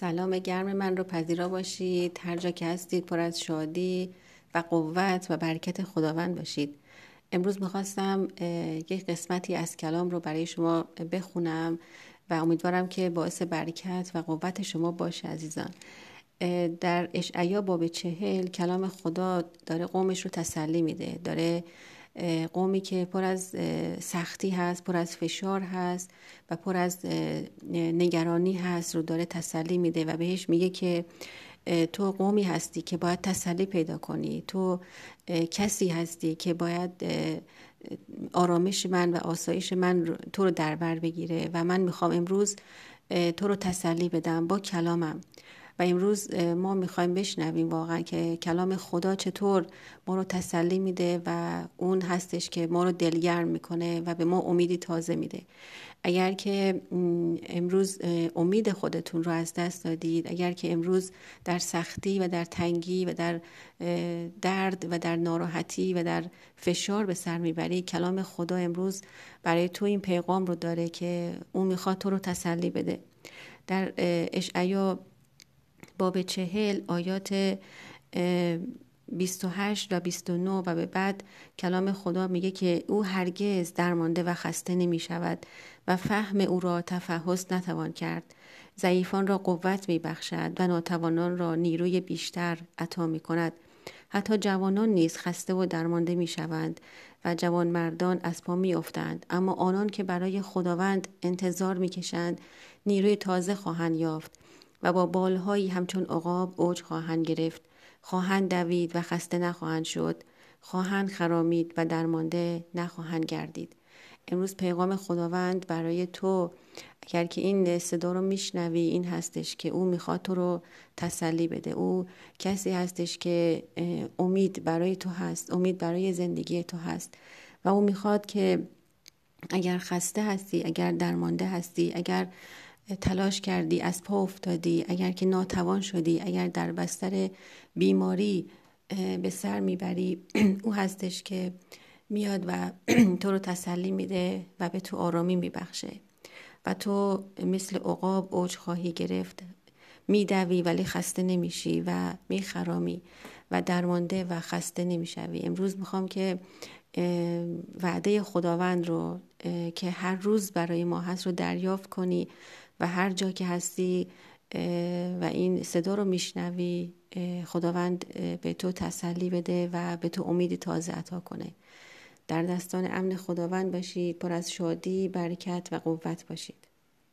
سلام گرم من رو پذیرا باشید. هر جا که هستید پر از شادی و قوت و برکت خداوند باشید. امروز می‌خواستم یک قسمتی از کلام رو برای شما بخونم و امیدوارم که باعث برکت و قوت شما باشه عزیزان. در اشعیا باب چهل کلام خدا داره قومش رو تسلی میده داره قومی که پر از سختی هست پر از فشار هست و پر از نگرانی هست رو داره تسلی میده و بهش میگه که تو قومی هستی که باید تسلی پیدا کنی. تو کسی هستی که باید آرامش من و آسایش من تو رو در بر بگیره و من می‌خوام امروز تو رو تسلی بدم با کلامم. و امروز ما می‌خوایم بشنویم واقعا که کلام خدا چطور ما رو تسلی میده و اون هستش که ما رو دلگرم می‌کنه و به ما امیدی تازه میده. اگر که امروز امید خودتون رو از دست دادید اگر که امروز در سختی و در تنگی و در درد و در ناراحتی و در فشار به سر می‌بری کلام خدا امروز برای تو این پیغام رو داره که اون می‌خواد تو رو تسلی بده. در اشعیا باب چهل آیات 28 و 29 و به بعد کلام خدا میگه که او هرگز درمانده و خسته نمی شود و فهم او را تفحص نتوان کرد. ضعیفان را قوت می بخشد و ناتوانان را نیروی بیشتر عطا می کند حتی جوانان نیز خسته و درمانده می شوند و جوان مردان از پا می افتند. اما آنان که برای خداوند انتظار می کشند نیروی تازه خواهند یافت. و با بالهایی همچون عقاب اوج خواهند گرفت. خواهند دوید و خسته نخواهند شد. خواهند خرامید و درمانده نخواهند گردید. امروز پیغام خداوند برای تو. اگر که این صدا رو میشنوی این هستش که او می‌خواد تو رو تسلی بده. او کسی هستش که امید برای تو هست امید برای زندگی تو هست. و او می‌خواد که اگر خسته هستی اگر درمانده هستی اگر تلاش کردی از پا افتادی اگر که ناتوان شدی اگر در بستر بیماری به سر می‌بری او هستش که میاد و تو رو تسلی میده و به تو آرامی میبخشه. و تو مثل عقاب اوج خواهی گرفت. میدوی ولی خسته نمیشی و میخرامی و درمانده و خسته نمی‌شوی. امروز می‌خوام که وعده خداوند رو که هر روز برای ما هست رو دریافت کنی و هر جا که هستی و این صدا رو میشنوی خداوند به تو تسلی بده و به تو امید تازه عطا کنه. در دستان امن خداوند باشید پر از شادی برکت و قوت باشید.